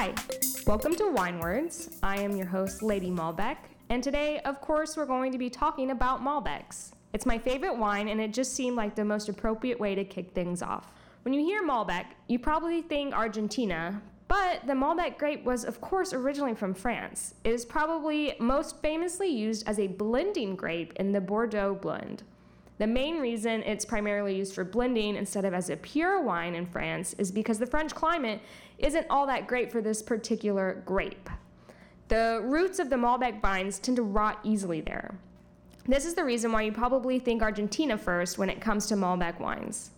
Hi, welcome to Wine Words. I am your host, Lady Malbec, and today, of course, we're going to be talking about Malbecs. It's my favorite wine, and it just seemed like the most appropriate way to kick things off. When you hear Malbec, you probably think Argentina, but the Malbec grape was, of course, originally from France. It is probably most famously used as a blending grape in the Bordeaux blend. The main reason it's primarily used for blending instead of as a pure wine in France is because the French climate isn't all that great for this particular grape. The roots of the Malbec vines tend to rot easily there. This is the reason why you probably think Argentina first when it comes to Malbec wines.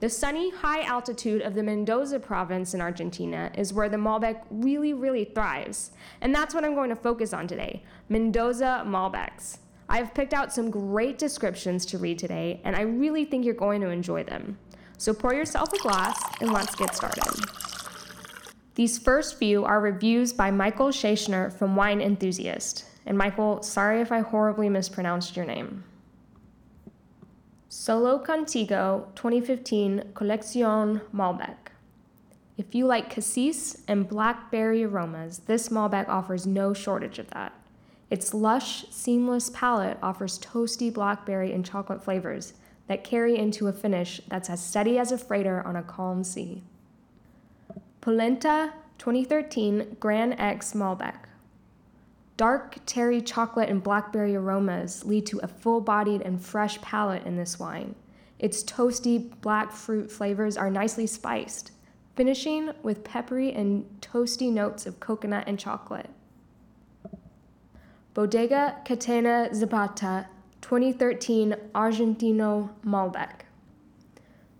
The sunny, high altitude of the Mendoza province in Argentina is where the Malbec really, really thrives. And that's what I'm going to focus on today Mendoza Malbecs. I've picked out some great descriptions to read today, and I really think you're going to enjoy them. So pour yourself a glass and let's get started. These first few are reviews by Michael Schachner from Wine Enthusiast. And Michael, sorry if I horribly mispronounced your name. Solo Contigo 2015 Collection Malbec. If you like cassis and blackberry aromas, this Malbec offers no shortage of that. Its lush, seamless palate offers toasty blackberry and chocolate flavors that carry into a finish that's as steady as a freighter on a calm sea. Polenta 2013 Grand X Malbec. Dark terry chocolate and blackberry aromas lead to a full bodied and fresh palate in this wine. Its toasty black fruit flavors are nicely spiced, finishing with peppery and toasty notes of coconut and chocolate. Bodega Catena Zapata 2013 Argentino Malbec.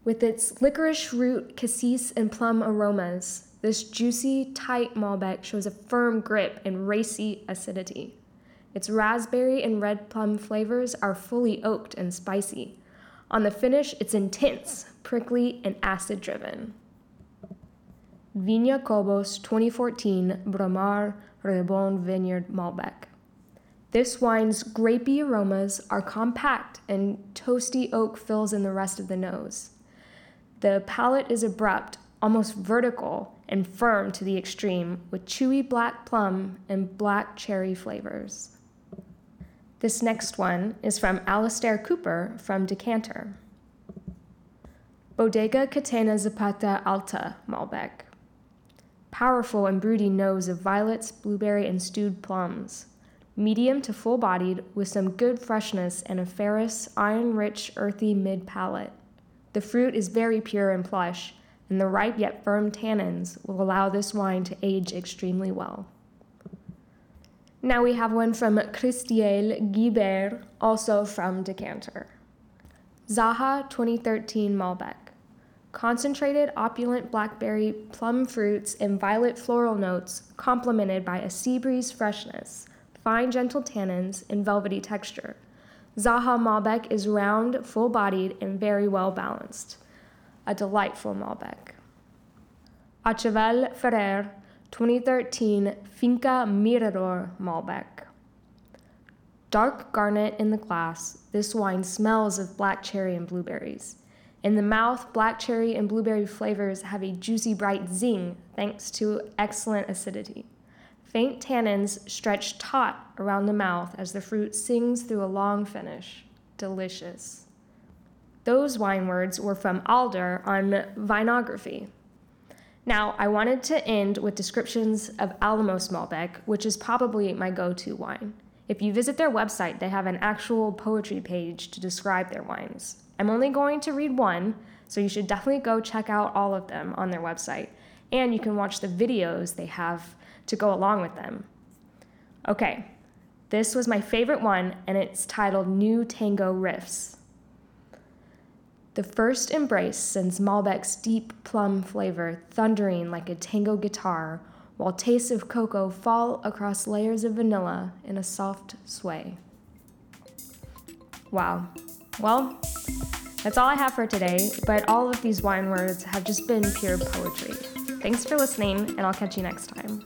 With its licorice root, cassis, and plum aromas, this juicy, tight Malbec shows a firm grip and racy acidity. Its raspberry and red plum flavors are fully oaked and spicy. On the finish, it's intense, prickly, and acid driven. Viña Cobos 2014 Bramare Rebon Vineyard Malbec. This wine's grapey aromas are compact and toasty oak fills in the rest of the nose. The palate is abrupt, almost vertical, and firm to the extreme, with chewy black plum and black cherry flavors. This next one is from Alistair Cooper from Decanter. Bodega Catena Zapata Alta Malbec. Powerful and broody nose of violets, blueberry, and stewed plums medium to full bodied, with some good freshness and a ferrous, iron rich, earthy mid palate. The fruit is very pure and plush, and the ripe yet firm tannins will allow this wine to age extremely well. Now we have one from Christelle Guibert, also from Decanter. Zaha 2013 Malbec. Concentrated, opulent blackberry, plum fruits, and violet floral notes, complemented by a sea breeze freshness fine, gentle tannins, and velvety texture. Zaha Malbec is round, full bodied, and very well balanced. A delightful Malbec. Achaval Ferrer 2013 Finca Mirador Malbec. Dark garnet in the glass, this wine smells of black cherry and blueberries. In the mouth, black cherry and blueberry flavors have a juicy, bright zing thanks to excellent acidity. Faint tannins stretch taut around the mouth as the fruit sings through a long finish. Delicious. Those wine words were from Alder on Vinography. Now, I wanted to end with descriptions of Alamos Malbec, which is probably my go to wine. If you visit their website, they have an actual poetry page to describe their wines. I'm only going to read one, so you should definitely go check out all of them on their website. And you can watch the videos they have to go along with them. Okay, this was my favorite one, and it's titled New Tango Riffs. The first embrace sends Malbec's deep plum flavor thundering like a tango guitar, while tastes of cocoa fall across layers of vanilla in a soft sway. Wow. Well, that's all I have for today, but all of these wine words have just been pure poetry. Thanks for listening, and I'll catch you next time.